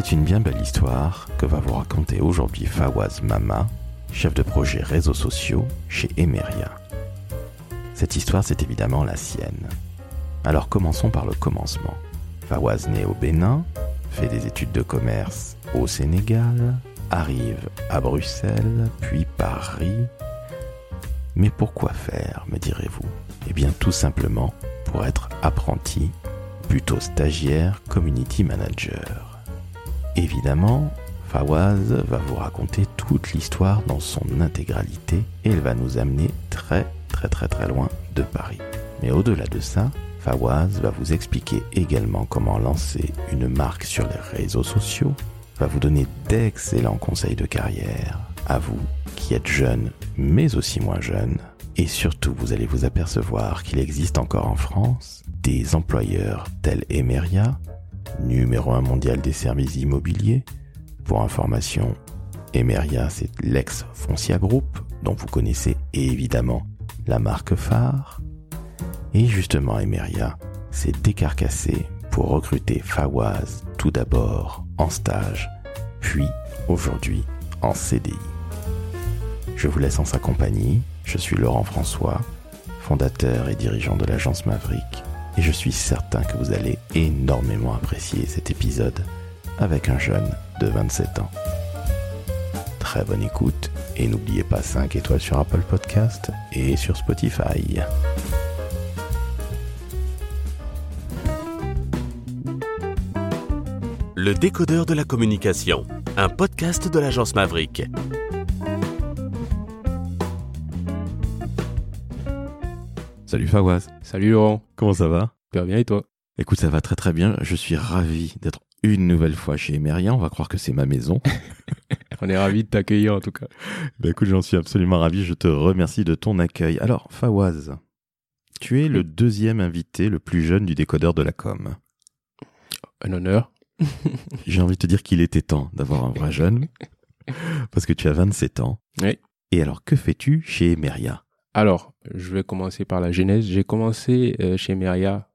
C'est une bien belle histoire que va vous raconter aujourd'hui Fawaz Mama, chef de projet réseaux sociaux chez Emeria. Cette histoire, c'est évidemment la sienne. Alors commençons par le commencement. Fawaz naît au Bénin, fait des études de commerce au Sénégal, arrive à Bruxelles, puis Paris. Mais pourquoi faire, me direz-vous? Eh bien tout simplement pour être apprenti, plutôt stagiaire, community manager. Évidemment, Fawaz va vous raconter toute l'histoire dans son intégralité et elle va nous amener très très très très loin de Paris. Mais au-delà de ça, Fawaz va vous expliquer également comment lancer une marque sur les réseaux sociaux, va vous donner d'excellents conseils de carrière à vous qui êtes jeune mais aussi moins jeune. Et surtout, vous allez vous apercevoir qu'il existe encore en France des employeurs tels Emeria, numéro un mondial des services immobiliers. Pour information, Emeria, c'est l'ex-Foncia Group, dont vous connaissez évidemment la marque phare. Et justement, Emeria s'est décarcassé pour recruter Fawaz tout d'abord en stage, puis aujourd'hui en CDI. Je vous laisse en sa compagnie. Je suis Laurent François, fondateur et dirigeant de l'agence Maverick, et je suis certain que vous allez énormément apprécier cet épisode avec un jeune de 27 ans. Très bonne écoute et n'oubliez pas 5 étoiles sur Apple Podcast et sur Spotify. Le décodeur de la communication, un podcast de l'agence Maverick. Salut Fawaz, Salut Laurent, comment ça va? Super bien et toi? Écoute, ça va très très bien. Je suis ravi d'être une nouvelle fois chez Emeria. On va croire que c'est ma maison. On est ravis de t'accueillir en tout cas. Ben écoute, j'en suis absolument ravi. Je te remercie de ton accueil. Alors, Fawaz, tu es le deuxième invité le plus jeune du décodeur de la com. Un honneur. J'ai envie de te dire qu'il était temps d'avoir un vrai jeune. Parce que tu as 27 ans. Oui. Et alors, que fais-tu chez Emeria? Alors, je vais commencer par la genèse. J'ai commencé euh, chez Meria,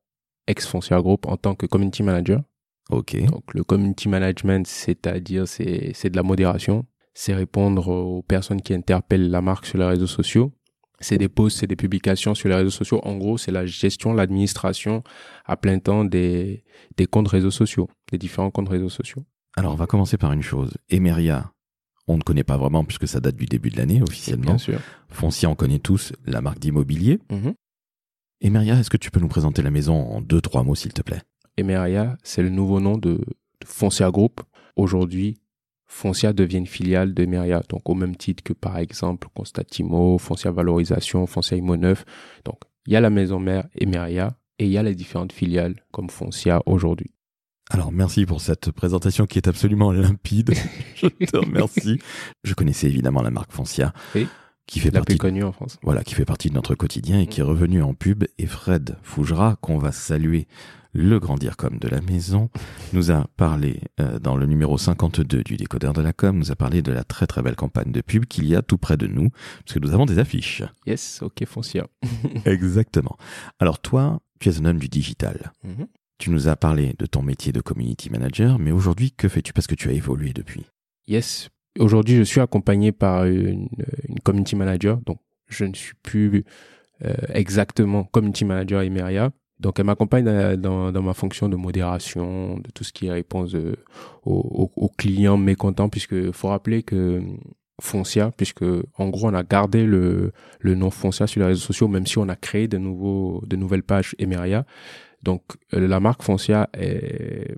ex-Foncia Group, en tant que community manager. Ok. Donc, le community management, c'est-à-dire, c'est c'est de la modération. C'est répondre aux personnes qui interpellent la marque sur les réseaux sociaux. C'est des posts, c'est des publications sur les réseaux sociaux. En gros, c'est la gestion, l'administration à plein temps des, des comptes réseaux sociaux, des différents comptes réseaux sociaux. Alors, on va commencer par une chose. Emeria, on ne connaît pas vraiment puisque ça date du début de l'année officiellement. Bien sûr. Foncia, on connaît tous la marque d'immobilier. Mhm. Emeria, est-ce que tu peux nous présenter la maison en deux, trois mots, s'il te plaît? Emeria, c'est le nouveau nom de, de Foncia Group. Aujourd'hui, Foncia devient une filiale de Emeria. Donc, au même titre que, par exemple, Constatimo, Foncia Valorisation, Foncia Imo 9. Donc, il y a la maison mère Emeria et il y a les différentes filiales comme Foncia aujourd'hui. Alors, merci pour cette présentation qui est absolument limpide. Je te remercie. Je connaissais évidemment la marque Foncia, Oui. qui fait La partie plus connue en France. voilà, qui fait partie de notre quotidien et qui est revenu en pub. Et Fred Fougera, qu'on va saluer, le grand comme de la maison, nous a parlé euh, dans le numéro 52 du décodeur de la com, nous a parlé de la très très belle campagne de pub qu'il y a tout près de nous, parce que nous avons des affiches. Yes, ok, Foncia. Exactement. Alors toi, tu es un homme du digital. Mhm. Tu nous as parlé de ton métier de community manager, mais aujourd'hui, que fais-tu? Parce que tu as évolué depuis Yes. Aujourd'hui, je suis accompagné par une, community manager. Donc, je ne suis plus euh, exactement community manager à Emeria. Donc, elle m'accompagne dans, ma fonction de modération, de tout ce qui est réponse euh, aux, aux- clients mécontents, puisque faut rappeler que Foncia, puisque en gros, on a gardé le, le nom Foncia sur les réseaux sociaux, même si on a créé de nouveaux, de nouvelles pages Emeria. Donc, euh, la marque Foncia est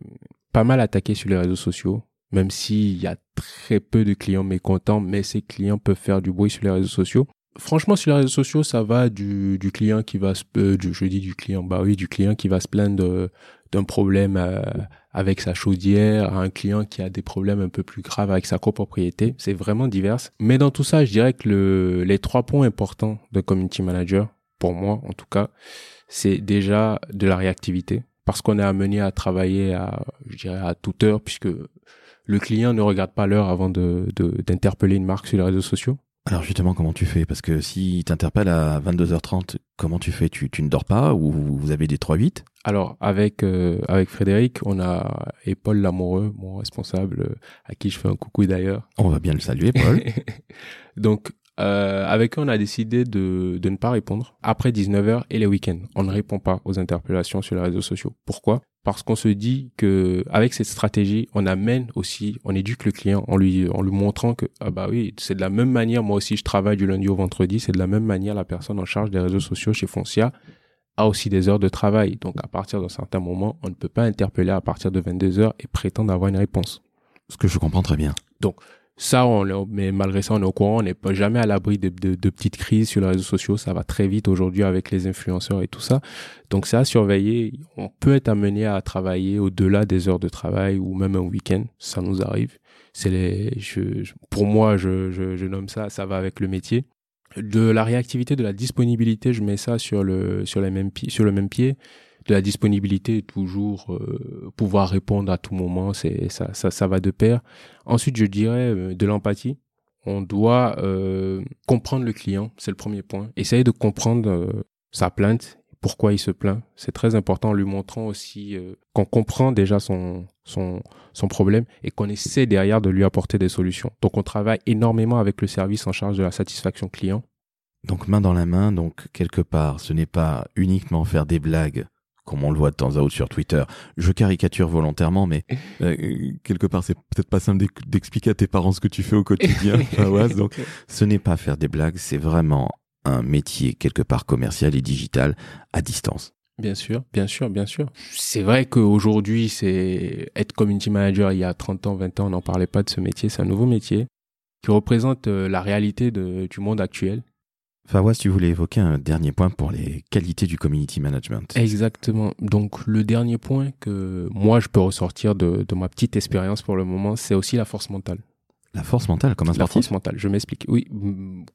pas mal attaquée sur les réseaux sociaux même s'il y a très peu de clients mécontents, mais ces clients peuvent faire du bruit sur les réseaux sociaux. Franchement, sur les réseaux sociaux, ça va du, client qui va se, euh, du, je dis du client, bah oui, du client qui va se plaindre de- d'un problème euh, avec sa chaudière, à un client qui a des problèmes un peu plus graves avec sa copropriété. C'est vraiment divers. Mais dans tout ça, je dirais que le, les trois points importants de community manager, pour moi en tout cas, c'est déjà de la réactivité. Parce qu'on est amené à travailler à, je dirais, à toute heure, puisque le client ne regarde pas l'heure avant de, d'interpeller une marque sur les réseaux sociaux. Alors justement, comment tu fais? Parce que si t'interpelles à 22h30, comment tu fais? Tu, tu ne dors pas ou vous avez des 3-8 Alors avec euh, avec Frédéric, on a et Paul Lamoureux, mon responsable, euh, à qui je fais un coucou d'ailleurs. On va bien le saluer, Paul. Donc euh, avec eux, on a décidé de, de ne pas répondre après 19h et les week-ends. On ne répond pas aux interpellations sur les réseaux sociaux. Pourquoi? Parce qu'on se dit que avec cette stratégie, on amène aussi, on éduque le client en lui en lui montrant que ah bah oui, c'est de la même manière. Moi aussi, je travaille du lundi au vendredi. C'est de la même manière la personne en charge des réseaux sociaux chez Foncia a aussi des heures de travail. Donc à partir d'un certain moment, on ne peut pas interpeller à partir de 22 heures et prétendre avoir une réponse. Ce que je comprends très bien. Donc ça, on, mais malgré ça, on est au courant, on n'est pas jamais à l'abri de, de, de, petites crises sur les réseaux sociaux. Ça va très vite aujourd'hui avec les influenceurs et tout ça. Donc à surveiller. On peut être amené à travailler au-delà des heures de travail ou même un week-end. Ça nous arrive. C'est les, je, pour moi, je, je, je nomme ça, ça va avec le métier de la réactivité, de la disponibilité, je mets ça sur le sur les mêmes sur le même pied. De la disponibilité, toujours euh, pouvoir répondre à tout moment, c'est ça, ça ça va de pair. Ensuite, je dirais euh, de l'empathie. On doit euh, comprendre le client, c'est le premier point. Essayer de comprendre sa plainte pourquoi il se plaint. C'est très important en lui montrant aussi euh, qu'on comprend déjà son, son, son problème et qu'on essaie derrière de lui apporter des solutions. Donc on travaille énormément avec le service en charge de la satisfaction client. Donc main dans la main, donc quelque part, ce n'est pas uniquement faire des blagues comme on le voit de temps à autre sur Twitter. Je caricature volontairement, mais euh, quelque part, c'est peut-être pas simple d'expliquer à tes parents ce que tu fais au quotidien. donc, ce n'est pas faire des blagues, c'est vraiment un métier quelque part commercial et digital à distance. Bien sûr, bien sûr, bien sûr. C'est vrai qu'aujourd'hui, c'est être community manager il y a 30 ans, 20 ans, on n'en parlait pas de ce métier. C'est un nouveau métier qui représente euh, la réalité de, du monde actuel. Fawaz, tu voulais évoquer un dernier point pour les qualités du community management. Exactement. Donc le dernier point que moi je peux ressortir de, de ma petite expérience pour le moment, c'est aussi la force mentale. La force mentale, comme un sportif La force mentale, je m'explique. Oui,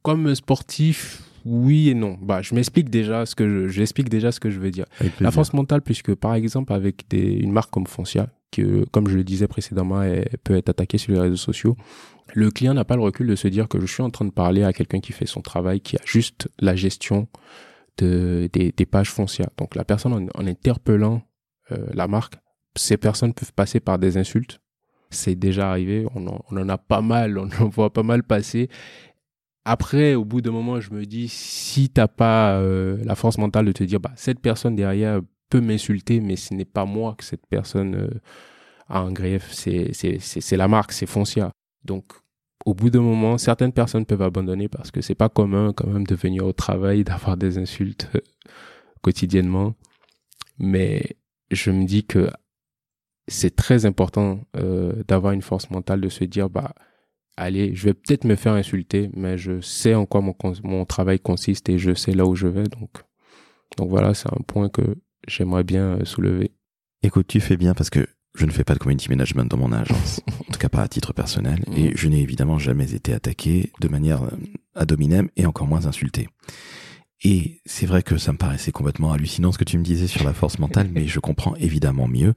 comme sportif, oui et non. Bah, je m'explique déjà ce que je, j'explique déjà ce que je veux dire. La force mentale, puisque par exemple avec des, une marque comme Foncia, que comme je le disais précédemment, elle peut être attaquée sur les réseaux sociaux. Le client n'a pas le recul de se dire que je suis en train de parler à quelqu'un qui fait son travail, qui a juste la gestion de, des, des pages Foncia. Donc la personne en, interpellant euh, la marque, ces personnes peuvent passer par des insultes. C'est déjà arrivé, on en, on en a pas mal, on en voit pas mal passer après, au bout d'un moment, je me dis, si t'as pas euh, la force mentale de te dire, bah, cette personne derrière peut m'insulter, mais ce n'est pas moi que cette personne euh, a un grief, c'est, la marque, c'est Foncia. Donc, au bout d'un moment, certaines personnes peuvent abandonner parce que c'est pas commun quand même de venir au travail, d'avoir des insultes euh, quotidiennement. Mais je me dis que c'est très important d'avoir une force mentale de se dire, bah, allez, je vais peut-être me faire insulter, mais je sais en quoi mon, mon travail consiste et je sais là où je vais. Donc, donc voilà, c'est un point que j'aimerais bien euh, soulever. Écoute, tu fais bien parce que je ne fais pas de community management dans mon agence, en tout cas pas à titre personnel, et mm. je n'ai évidemment jamais été attaqué de manière euh, ad hominem et encore moins insulté. Et c'est vrai que ça me paraissait complètement hallucinant ce que tu me disais sur la force mentale, mais je comprends évidemment mieux,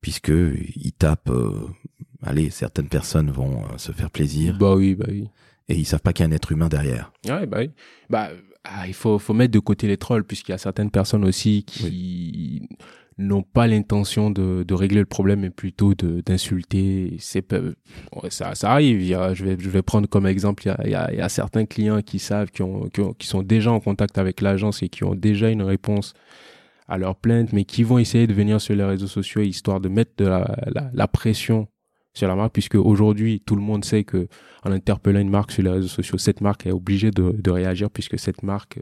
puisque il tape euh, allez, certaines personnes vont euh, se faire plaisir. Bah oui, bah oui. Et ils savent pas qu'il y a un être humain derrière. Ouais, bah oui. Bah, ah, il faut, faut mettre de côté les trolls, puisqu'il y a certaines personnes aussi qui n'ont pas l'intention de, régler le problème, mais plutôt d'insulter. C'est ça, ça arrive. je vais, prendre comme exemple, il y a, certains clients qui savent, qui ont, qui ont, qui sont déjà en contact avec l'agence et qui ont déjà une réponse à leur plainte, mais qui vont essayer de venir sur les réseaux sociaux histoire de mettre de la, la, pression sur la marque, puisque aujourd'hui, tout le monde sait que en interpellant une marque sur les réseaux sociaux, cette marque est obligée de, réagir, puisque cette marque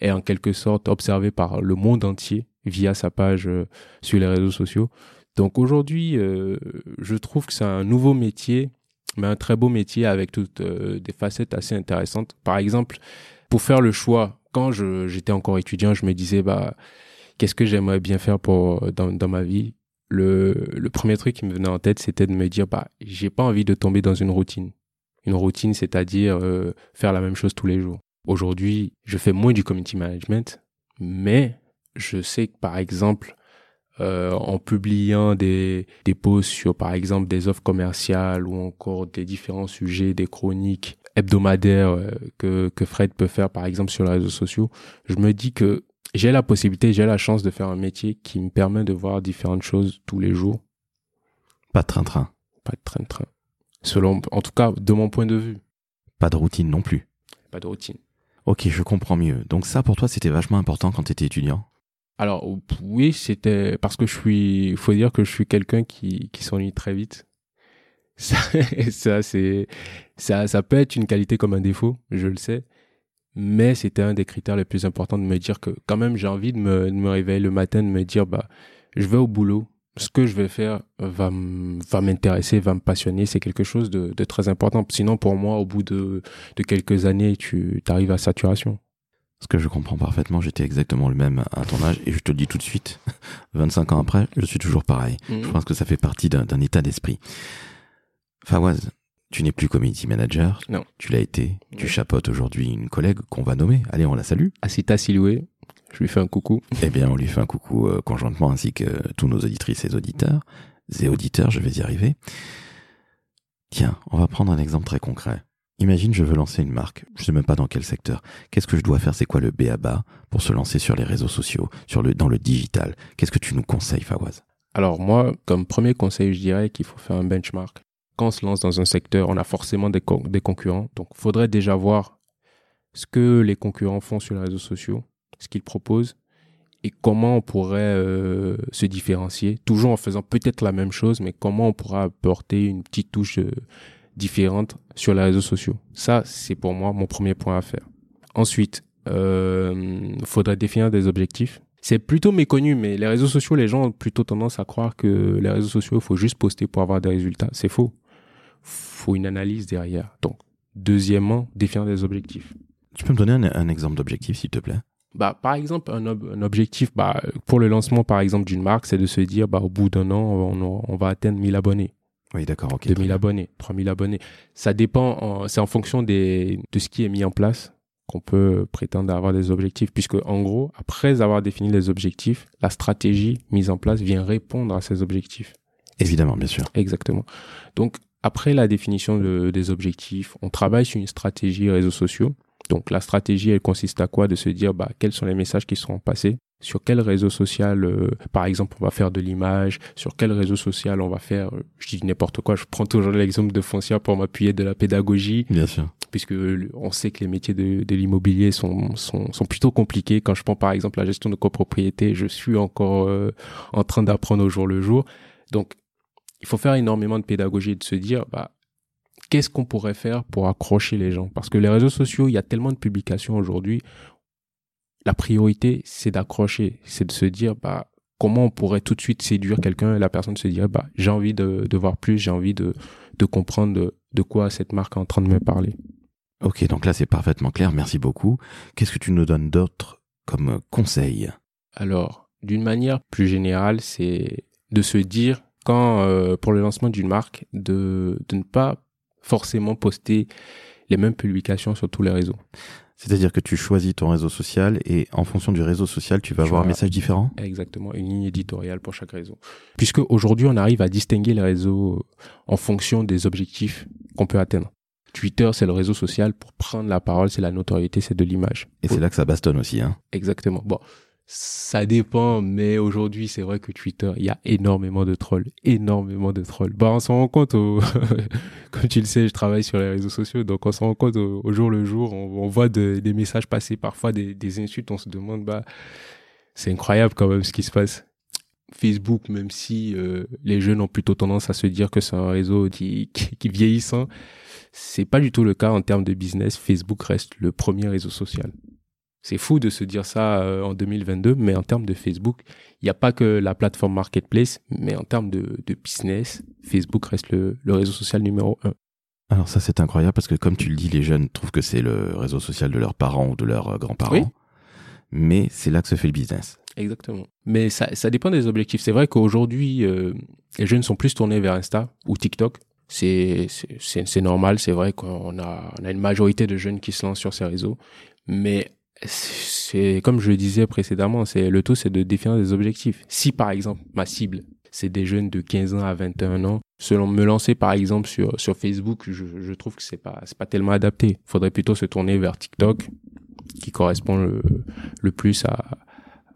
est en quelque sorte observée par le monde entier via sa page euh, sur les réseaux sociaux. Donc aujourd'hui, euh, je trouve que c'est un nouveau métier, mais un très beau métier avec toutes des facettes assez intéressantes. Par exemple, pour faire le choix, quand j'étais encore étudiant, je me disais, bah, qu'est-ce que j'aimerais bien faire pour dans, ma vie? Le, premier truc qui me venait en tête, c'était de me dire, bah, j'ai pas envie de tomber dans une routine. Une routine, c'est-à-dire euh, faire la même chose tous les jours. Aujourd'hui, je fais moins du community management, mais je sais que par exemple, euh, en publiant des, des posts sur par exemple des offres commerciales ou encore des différents sujets, des chroniques hebdomadaires euh, que, que Fred peut faire par exemple sur les réseaux sociaux, je me dis que j'ai la possibilité, j'ai la chance de faire un métier qui me permet de voir différentes choses tous les jours. Pas de train-train. Pas de train-train. Selon, en tout cas, de mon point de vue. Pas de routine non plus. Pas de routine. Ok, je comprends mieux. Donc ça, pour toi, c'était vachement important quand tu étais étudiant Alors, oui, c'était parce que je suis, faut dire que je suis quelqu'un qui, qui s'ennuie très vite. Ça, ça c'est, ça, ça peut être une qualité comme un défaut, je le sais. Mais c'était un des critères les plus importants de me dire que quand même j'ai envie de me, de me réveiller le matin, de me dire bah je vais au boulot, ce que je vais faire va va m'intéresser, va me passionner, c'est quelque chose de, de, très important. Sinon pour moi au bout de, de quelques années tu arrives à saturation. Ce que je comprends parfaitement, j'étais exactement le même à ton âge et je te le dis tout de suite, 25 ans après, je suis toujours pareil. Mhm. Je pense que ça fait partie d'un état d'esprit. Fawaz, tu n'es plus community manager. Non. Tu l'as été. Tu Oui. chapeautes aujourd'hui une collègue qu'on va nommer. Allez, on la salue. Asita Siloué, je lui fais un coucou. Eh bien, on lui fait un coucou euh, conjointement ainsi que tous nos auditrices et auditeurs. Et auditeurs, je vais y arriver. Tiens, on va prendre un exemple très concret. Imagine, je veux lancer une marque. Je sais même pas dans quel secteur. Qu'est-ce que je dois faire? C'est quoi le B.A.B.A. pour se lancer sur les réseaux sociaux, sur le, dans le digital? Qu'est-ce que tu nous conseilles, Fawaz? Alors moi, comme premier conseil, je dirais qu'il faut faire un benchmark. Quand on se lance dans un secteur, on a forcément des, des concurrents. Donc, faudrait déjà voir ce que les concurrents font sur les réseaux sociaux, ce qu'ils proposent et comment on pourrait euh, se différencier, toujours en faisant peut-être la même chose, mais comment on pourra apporter une petite touche euh, différente sur les réseaux sociaux. Ça, c'est pour moi mon premier point à faire. Ensuite, euh, faudrait définir des objectifs. C'est plutôt méconnu, mais les réseaux sociaux, les gens ont plutôt tendance à croire que les réseaux sociaux, il faut juste poster pour avoir des résultats. C'est faux. faut une analyse derrière. Donc, deuxièmement, définir des objectifs. Tu peux me donner un, un exemple d'objectif, s'il te plaît? Bah, par exemple, un, ob- un objectif bah, pour le lancement, par exemple, d'une marque, c'est de se dire, bah, au bout d'un an, on, on va atteindre 1000 abonnés. Oui, d'accord, ok. 2000 abonnés, 3000 abonnés. Ça dépend, en- c'est en fonction des, de ce qui est mis en place qu'on peut prétendre avoir des objectifs. Puisque, en gros, après avoir défini les objectifs, la stratégie mise en place vient répondre à ces objectifs. Évidemment, bien sûr. Exactement. Donc, après la définition de- des objectifs, on travaille sur une stratégie réseaux sociaux. Donc, la stratégie, elle consiste à quoi? De se dire, bah, quels sont les messages qui seront passés? Sur quel réseau social, euh, par exemple, on va faire de l'image, sur quel réseau social on va faire, euh, je dis n'importe quoi, je prends toujours l'exemple de Foncia pour m'appuyer de la pédagogie, Bien sûr. puisque le- on sait que les métiers de, de l'immobilier sont, sont, sont plutôt compliqués. Quand je prends par exemple la gestion de copropriété, je suis encore euh, en train d'apprendre au jour le jour. Donc, il faut faire énormément de pédagogie et de se dire, bah, qu'est-ce qu'on pourrait faire pour accrocher les gens? Parce que les réseaux sociaux, il y a tellement de publications aujourd'hui. La priorité, c'est d'accrocher, c'est de se dire, bah, comment on pourrait tout de suite séduire quelqu'un et la personne se dirait, bah, j'ai envie de, de voir plus, j'ai envie de, de comprendre de, de quoi cette marque est en train de me parler. Ok, donc là, c'est parfaitement clair. Merci beaucoup. Qu'est-ce que tu nous donnes d'autre comme conseil? Alors, d'une manière plus générale, c'est de se dire, quand euh, pour le lancement d'une marque, de, de ne pas forcément poster les mêmes publications sur tous les réseaux. C'est-à-dire que tu choisis ton réseau social et en fonction du réseau social, tu vas Tu avoir un message différent? Exactement, une ligne éditoriale pour chaque réseau. Puisque aujourd'hui, on arrive à distinguer les réseaux en fonction des objectifs qu'on peut atteindre. Twitter, c'est le réseau social pour prendre la parole, c'est la notoriété, c'est de l'image. Et c'est là que ça bastonne aussi. Hein. Exactement. Bon, ça dépend, mais aujourd'hui, c'est vrai que Twitter, il y a énormément de trolls, énormément de trolls. Bah, on s'en rend compte, au... comme tu le sais, je travaille sur les réseaux sociaux, donc on s'en rend compte au, jour le jour. On, voit de- des messages passer, parfois des, insultes, on se demande, bah, c'est incroyable quand même ce qui se passe. Facebook, même si euh, les jeunes ont plutôt tendance à se dire que c'est un réseau qui, qui, qui vieillissant, c'est pas du tout le cas en termes de business. Facebook reste le premier réseau social. C'est fou de se dire ça euh, en 2022, mais en termes de Facebook, il n'y a pas que la plateforme marketplace, mais en termes de, de business, Facebook reste le, le réseau social numéro un. Alors ça, c'est incroyable parce que comme tu le dis, les jeunes trouvent que c'est le réseau social de leurs parents ou de leurs euh, grands-parents. Oui. Mais c'est là que se fait le business. Exactement. Mais ça, ça dépend des objectifs. C'est vrai qu'aujourd'hui, euh, les jeunes sont plus tournés vers Insta ou TikTok. C'est normal, c'est vrai qu'on a, on a une majorité de jeunes qui se lancent sur ces réseaux. Mais c'est comme je le disais précédemment, c'est le tout, c'est de définir des objectifs. Si par exemple ma cible, c'est des jeunes de 15 ans à 21 ans, selon me lancer par exemple sur sur Facebook, je, je trouve que c'est pas c'est pas tellement adapté. Faudrait plutôt se tourner vers TikTok, qui correspond le, le plus à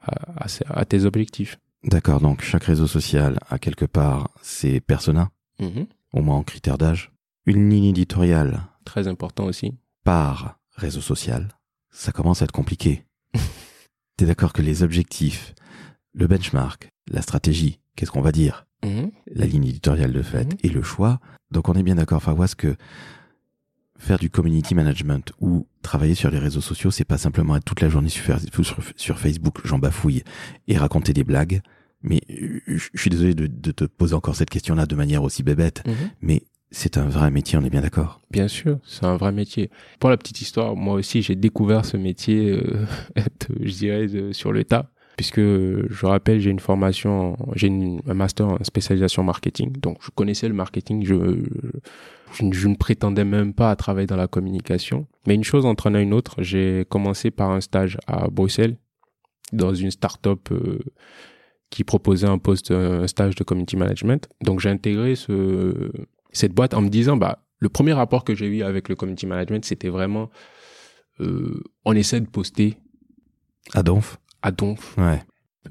à, à tes objectifs. D'accord, donc chaque réseau social a quelque part ses personas, Mhm. au moins en critère d'âge. Une ligne éditoriale Très important aussi. par réseau social, ça commence à être compliqué. T'es d'accord que les objectifs, le benchmark, la stratégie, qu'est-ce qu'on va dire? Mhm. La ligne éditoriale de fait Mhm. et le choix. Donc on est bien d'accord, Fawaz, que faire du community management ou travailler sur les réseaux sociaux, c'est pas simplement être toute la journée sur, Facebook, j'en bafouille, et raconter des blagues. Mais euh, je suis désolé de, de te poser encore cette question-là de manière aussi bébête, Mhm. mais c'est un vrai métier, on est bien d'accord? Bien sûr, c'est un vrai métier. Pour la petite histoire, moi aussi, j'ai découvert ce métier, euh, je dirais, sur le tas. Puisque, je rappelle, j'ai une formation, j'ai un master en spécialisation marketing. Donc, je connaissais le marketing. Je, je ne prétendais même pas à travailler dans la communication. Mais une chose entraînant une autre, j'ai commencé par un stage à Bruxelles, dans une start-up euh, qui proposait un poste, un stage de community management. Donc, j'ai intégré ce, cette boîte en me disant, bah, le premier rapport que j'ai eu avec le community management, c'était vraiment, euh, on essaie de poster À Donf à donf. Ouais.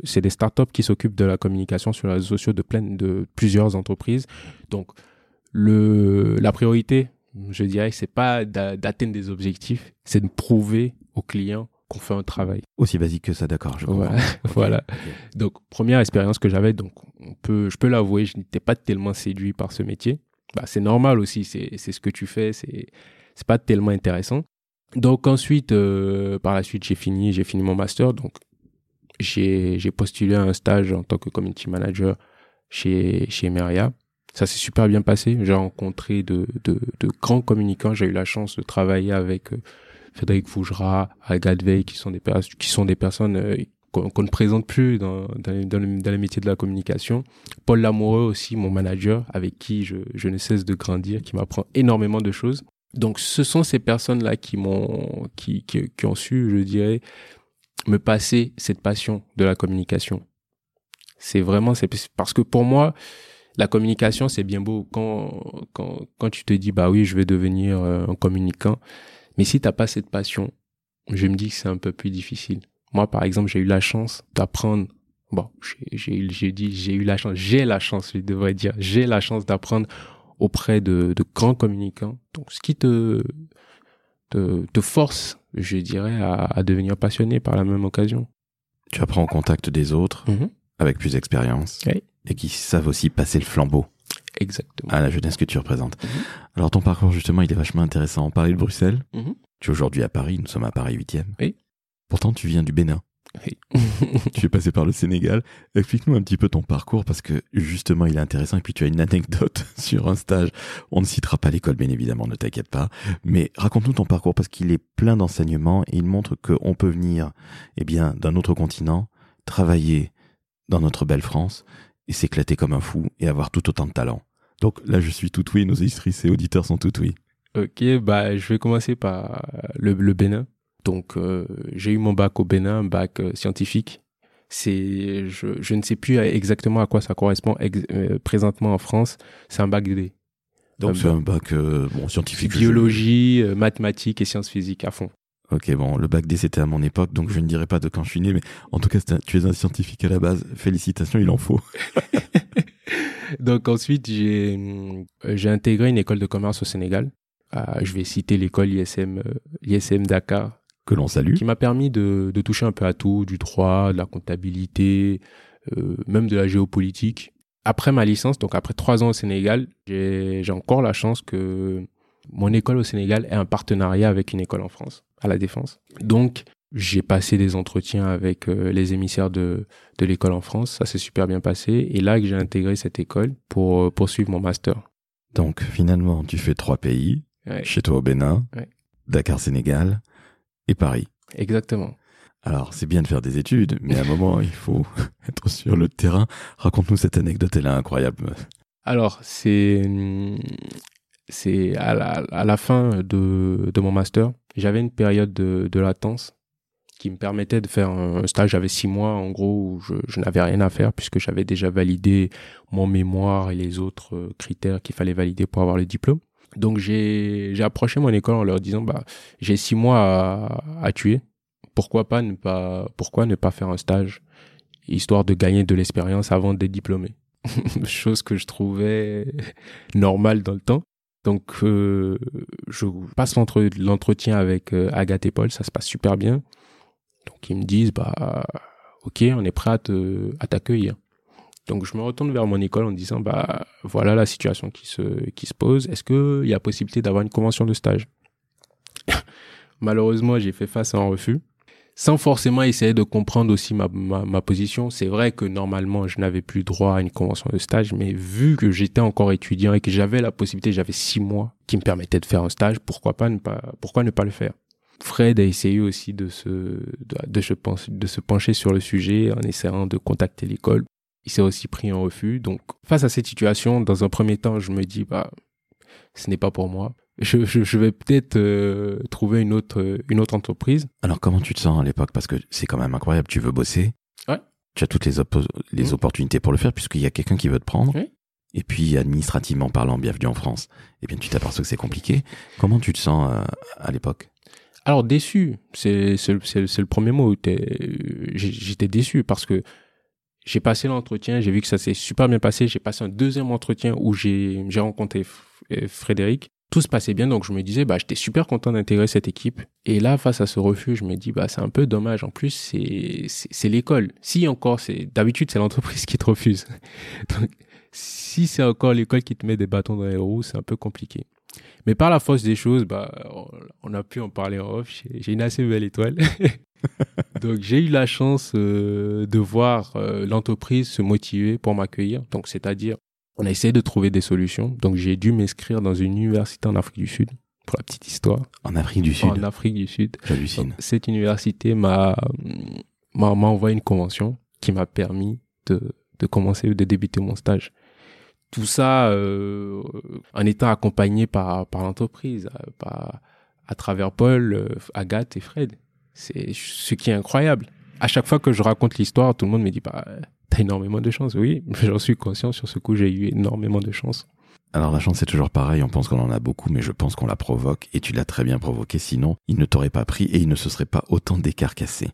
C'est des startups qui s'occupent de la communication sur les réseaux sociaux de plein de plusieurs entreprises. Donc, le, la priorité, je dirais, c'est pas d'a- d'atteindre des objectifs, c'est de prouver aux clients qu'on fait un travail. Aussi basique que ça, d'accord, je comprends. Voilà. Donc, première expérience que j'avais, donc, on peut, je peux l'avouer, je n'étais pas tellement séduit par ce métier. Bah, c'est normal aussi, c'est, ce que tu fais, c'est, pas tellement intéressant. Donc, ensuite, euh, par la suite, j'ai fini, j'ai fini mon master. Donc, j'ai, postulé à un stage en tant que community manager chez, chez Emeria. Ça s'est super bien passé. J'ai rencontré de, de, de grands communicants. J'ai eu la chance de travailler avec euh, Frédéric Fougera, Agathe Veil, qui sont des, qui sont des personnes euh, qu'on ne présente plus dans, dans, dans, le, dans le métier de la communication. Paul Lamoureux aussi, mon manager, avec qui je, je ne cesse de grandir, qui m'apprend énormément de choses. Donc, ce sont ces personnes-là qui m'ont, qui, qui, qui ont su, je dirais, me passer cette passion de la communication. C'est vraiment, c'est parce que pour moi, la communication, c'est bien beau quand, quand, quand tu te dis, bah oui, je vais devenir euh, un communicant. Mais si t'as pas cette passion, je me dis que c'est un peu plus difficile. Moi, par exemple, j'ai eu la chance d'apprendre. Bon, j'ai- dit, j'ai eu la chance, j'ai la chance, je devrais dire, j'ai la chance d'apprendre auprès de, de grands communicants. Donc, ce qui te, te, te force, je dirais, à, à devenir passionné par la même occasion. Tu apprends au contact des autres, avec plus d'expérience, Oui. et qui savent aussi passer le flambeau Exactement. à la jeunesse que tu représentes. Mhm. Alors ton parcours justement, il est vachement intéressant. On parlait de Bruxelles, Mhm. tu es aujourd'hui à Paris, nous sommes à Paris 8e. Oui. Pourtant tu viens du Bénin, Oui. tu es passé par le Sénégal. Explique-nous un petit peu ton parcours parce que justement il est intéressant et puis tu as une anecdote sur un stage. On ne citera pas l'école bien évidemment, ne t'inquiète pas. Mais raconte-nous ton parcours parce qu'il est plein d'enseignements et il montre qu'on peut venir eh bien, d'un autre continent, travailler dans notre belle France et s'éclater comme un fou et avoir tout autant de talent. Donc là, je suis tout oui, nos auditrices et auditeurs sont tout oui. Ok, bah, je vais commencer par le, le Bénin. Donc, euh, j'ai eu mon bac au Bénin, un bac euh, scientifique. C'est, je, je ne sais plus exactement à quoi ça correspond ex- euh, présentement en France. C'est un bac D. Donc c'est un bac euh, bon, scientifique. Biologie, euh, mathématiques et sciences physiques à fond. Ok, bon, le bac D c'était à mon époque, donc je ne dirai pas de quand je suis né, mais en tout cas, un- tu es un scientifique à la base. Félicitations, il en faut. Donc ensuite, j'ai euh, j'ai intégré une école de commerce au Sénégal. Ah, je vais citer l'école ISM, euh, ISM Dakar, Que l'on salue. qui m'a permis de, de toucher un peu à tout, du droit, de la comptabilité, euh, même de la géopolitique. Après ma licence, donc après trois ans au Sénégal, j'ai encore la chance que mon école au Sénégal ait un partenariat avec une école en France, à la Défense. Donc, j'ai passé des entretiens avec euh, les émissaires de, de l'école en France, ça s'est super bien passé. Et là que j'ai intégré cette école pour euh, poursuivre mon master. Donc finalement, tu fais trois pays, Ouais, chez toi au Bénin, Ouais. Dakar, Sénégal et Paris. exactement. Alors, c'est bien de faire des études, mais à un moment, il faut être sur le terrain. Raconte-nous cette anecdote, elle est incroyable. Alors, c'est c'est à la, à la fin de, de mon master, j'avais une période de, de latence qui me permettait de faire un stage. J'avais six mois, en gros, où je, je n'avais rien à faire puisque j'avais déjà validé mon mémoire et les autres euh, critères qu'il fallait valider pour avoir le diplôme. Donc, j'ai approché mon école en leur disant, bah, j'ai six mois à, à tuer pourquoi pas ne pas, pourquoi ne pas faire un stage, histoire de gagner de l'expérience avant d'être diplômé? Chose que je trouvais normale dans le temps. Donc, euh, je passe l'entretien avec euh, Agathe et Paul, ça se passe super bien. Donc, ils me disent, bah, ok, on est prêt à t'accueillir. Donc, je me retourne vers mon école en disant, bah, voilà la situation qui se, qui se pose. Est-ce qu'il y a possibilité d'avoir une convention de stage? Malheureusement, j'ai fait face à un refus sans forcément essayer de comprendre aussi ma, ma, ma position. C'est vrai que normalement, je n'avais plus droit à une convention de stage, mais vu que j'étais encore étudiant et que j'avais la possibilité, j'avais six mois qui me permettaient de faire un stage, pourquoi pas ne pas, pourquoi ne pas le faire? Fred a essayé aussi de se, de, de, se, de se pencher sur le sujet en essayant de contacter l'école. Il s'est aussi pris en refus. Donc, face à cette situation, dans un premier temps, je me dis, bah, ce n'est pas pour moi je, je, je vais peut-être euh, trouver une autre, une autre entreprise. Alors, comment tu te sens à l'époque? Parce que c'est quand même incroyable. Tu veux bosser. Ouais. Tu as toutes les, les mmh. opportunités pour le faire puisqu'il y a quelqu'un qui veut te prendre. Oui. Et puis, administrativement parlant, bienvenue en France. Eh bien, tu t'aperçois que c'est compliqué. Comment tu te sens euh, à l'époque? Alors, déçu. C'est, c'est, c'est, le premier mot. J'étais déçu parce que j'ai passé l'entretien, j'ai vu que ça s'est super bien passé. J'ai passé un deuxième entretien où j'ai, rencontré Frédéric tout se passait bien, donc je me disais, bah, j'étais super content d'intégrer cette équipe. Et là, face à ce refus, je me dis, bah, c'est un peu dommage. En plus, c'est, l'école. Si encore, c'est, d'habitude, c'est l'entreprise qui te refuse. donc, si c'est encore l'école qui te met des bâtons dans les roues, c'est un peu compliqué. Mais par la force des choses, bah, on a pu en parler en off. J'ai une assez belle étoile. donc, j'ai eu la chance euh, de voir euh, l'entreprise se motiver pour m'accueillir. Donc, c'est-à-dire on a essayé de trouver des solutions. Donc j'ai dû m'inscrire dans une université en Afrique du Sud, pour la petite histoire. En Afrique du Sud En Afrique du Sud. J'hallucine. Cette université m'a m'a envoyé une convention qui m'a permis de, de commencer, de débuter mon stage. Tout ça euh, en étant accompagné par, par l'entreprise, par, à travers Paul, Agathe et Fred. C'est ce qui est incroyable. À chaque fois que je raconte l'histoire, tout le monde me dit bah T'as énormément de chance, oui. J'en suis conscient. Sur ce coup, j'ai eu énormément de chance. Alors la chance c'est toujours pareil, on pense qu'on en a beaucoup, mais je pense qu'on la provoque, et tu l'as très bien provoqué, sinon il ne t'aurait pas pris et il ne se serait pas autant décarcassé.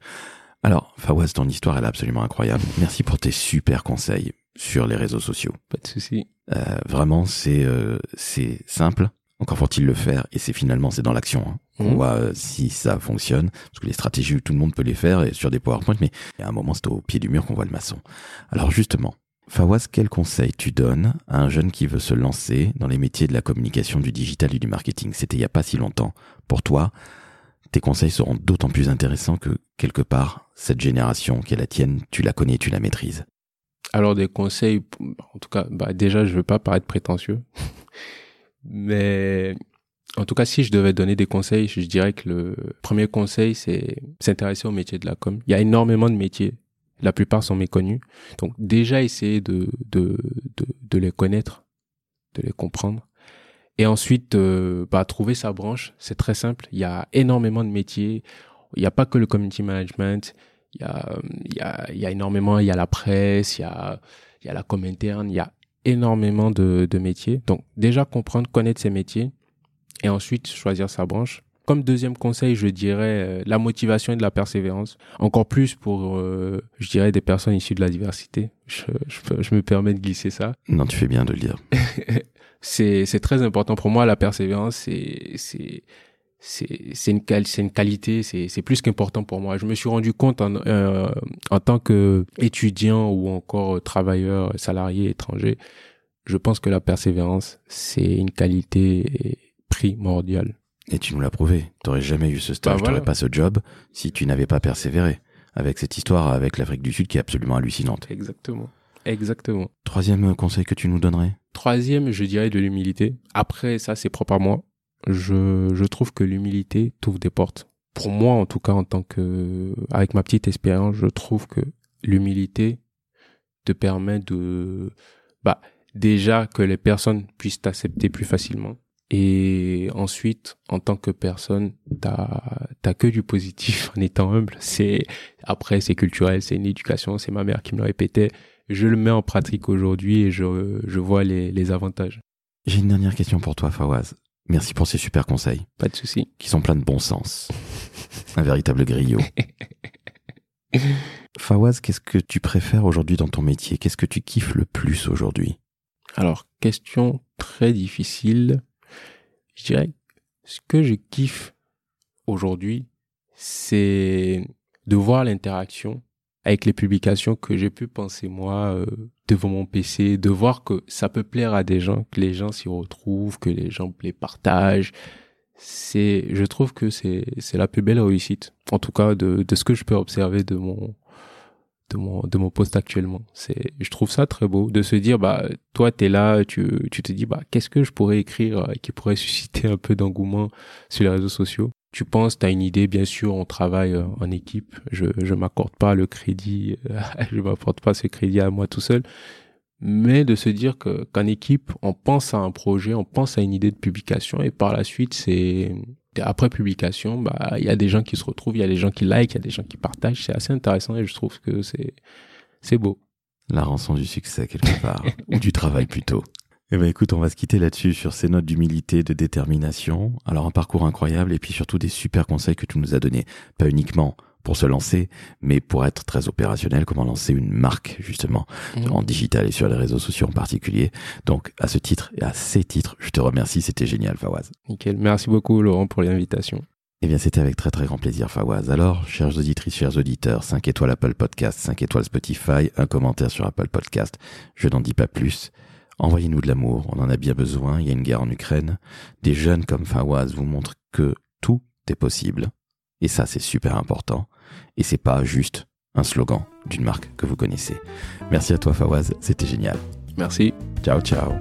Alors Fawaz, ton histoire elle est absolument incroyable. Merci pour tes super conseils sur les réseaux sociaux. Pas de souci. Euh, vraiment c'est euh, c'est simple, encore faut-il le faire, et c'est finalement c'est dans l'action. Hein. On mhm. voit euh, si ça fonctionne, parce que les stratégies, tout le monde peut les faire et sur des PowerPoint, mais a un moment, c'est au pied du mur qu'on voit le maçon. Alors justement, Fawaz, quel conseil tu donnes à un jeune qui veut se lancer dans les métiers de la communication, du digital et du marketing? C'était il n'y a pas si longtemps. Pour toi, tes conseils seront d'autant plus intéressants que, quelque part, cette génération qui est la tienne, tu la connais, tu la maîtrises. Alors des conseils, en tout cas, bah déjà, je veux pas paraître prétentieux, mais en tout cas, si je devais donner des conseils, je dirais que le premier conseil, c'est s'intéresser au métier de la com. Il y a énormément de métiers. La plupart sont méconnus. Donc, déjà, essayer de, de, de, de les connaître, de les comprendre. Et ensuite, euh, bah, trouver sa branche. C'est très simple. Il y a énormément de métiers. Il n'y a pas que le community management. Il y a, il y a, il y a énormément, il y a la presse, il y a, il y a la com interne, il y a énormément de, de métiers. Donc, déjà comprendre, connaître ces métiers et ensuite choisir sa branche. Comme deuxième conseil, je dirais euh, la motivation et de la persévérance. Encore plus pour, euh, je dirais, des personnes issues de la diversité. Je, je, je, me permets de glisser ça. Non, tu fais bien de le dire. c'est c'est très important pour moi. La persévérance, c'est c'est c'est c'est une c'est une qualité. C'est c'est plus qu'important pour moi. Je me suis rendu compte en euh, en tant que étudiant ou encore travailleur, salarié, étranger. Je pense que la persévérance, c'est une qualité primordial. Et tu nous l'as prouvé. T'aurais jamais eu ce stage, bah, pas ce job si tu n'avais pas persévéré. Avec cette histoire avec l'Afrique du Sud qui est absolument hallucinante. Exactement. Exactement. Troisième conseil que tu nous donnerais? Troisième, je dirais de l'humilité. Après, ça, c'est propre à moi. Je, je trouve que l'humilité t'ouvre des portes. Pour moi, en tout cas, en tant que, avec ma petite expérience, je trouve que l'humilité te permet de, bah, déjà que les personnes puissent t'accepter plus facilement et ensuite, en tant que personne, t'as t'as que du positif en étant humble. C'est après c'est culturel, c'est une éducation, c'est ma mère qui me le répétait. Je le mets en pratique aujourd'hui et je je vois les les avantages. J'ai une dernière question pour toi, Fawaz. Merci pour ces super conseils. Pas de souci. Qui sont pleins de bon sens. Un véritable griot. Fawaz, qu'est-ce que tu préfères aujourd'hui dans ton métier? Qu'est-ce que tu kiffes le plus aujourd'hui? Alors, question très difficile. Je dirais, ce que je kiffe aujourd'hui, c'est de voir l'interaction avec les publications que j'ai pu penser moi euh, devant mon PC, de voir que ça peut plaire à des gens, que les gens s'y retrouvent, que les gens les partagent. C'est, je trouve que c'est c'est la plus belle réussite, en tout cas de de ce que je peux observer de mon de mon de mon poste actuellement. C'est, je trouve ça très beau de se dire bah toi t'es là, tu tu te dis bah qu'est-ce que je pourrais écrire euh, qui pourrait susciter un peu d'engouement sur les réseaux sociaux? Tu penses, tu as une idée, bien sûr, on travaille euh, en équipe. Je je m'accorde pas le crédit, je m'apporte pas ce crédit à moi tout seul, mais de se dire que qu'en équipe, on pense à un projet, on pense à une idée de publication et par la suite, c'est après publication, bah il y a des gens qui se retrouvent, il y a des gens qui like, il y a des gens qui partagent, c'est assez intéressant et je trouve que c'est c'est beau. La rançon du succès quelque part ou du travail plutôt. Eh ben écoute, on va se quitter là-dessus sur ces notes d'humilité, de détermination. Alors un parcours incroyable et puis surtout des super conseils que tu nous as donnés, pas uniquement pour se lancer, mais pour être très opérationnel, comment lancer une marque justement mmh. en digital et sur les réseaux sociaux en particulier. Donc à ce titre et à ces titres, je te remercie, c'était génial Fawaz. Nickel, merci beaucoup Laurent pour l'invitation. Eh bien, c'était avec très très grand plaisir, Fawaz. Alors, chères auditrices, chers auditeurs, 5 étoiles Apple Podcast, 5 étoiles Spotify, un commentaire sur Apple Podcast. Je n'en dis pas plus. Envoyez-nous de l'amour, on en a bien besoin, il y a une guerre en Ukraine. Des jeunes comme Fawaz vous montrent que tout est possible. Et ça, c'est super important. Et c'est pas juste un slogan d'une marque que vous connaissez. Merci à toi Fawaz, c'était génial. Merci. Ciao, ciao.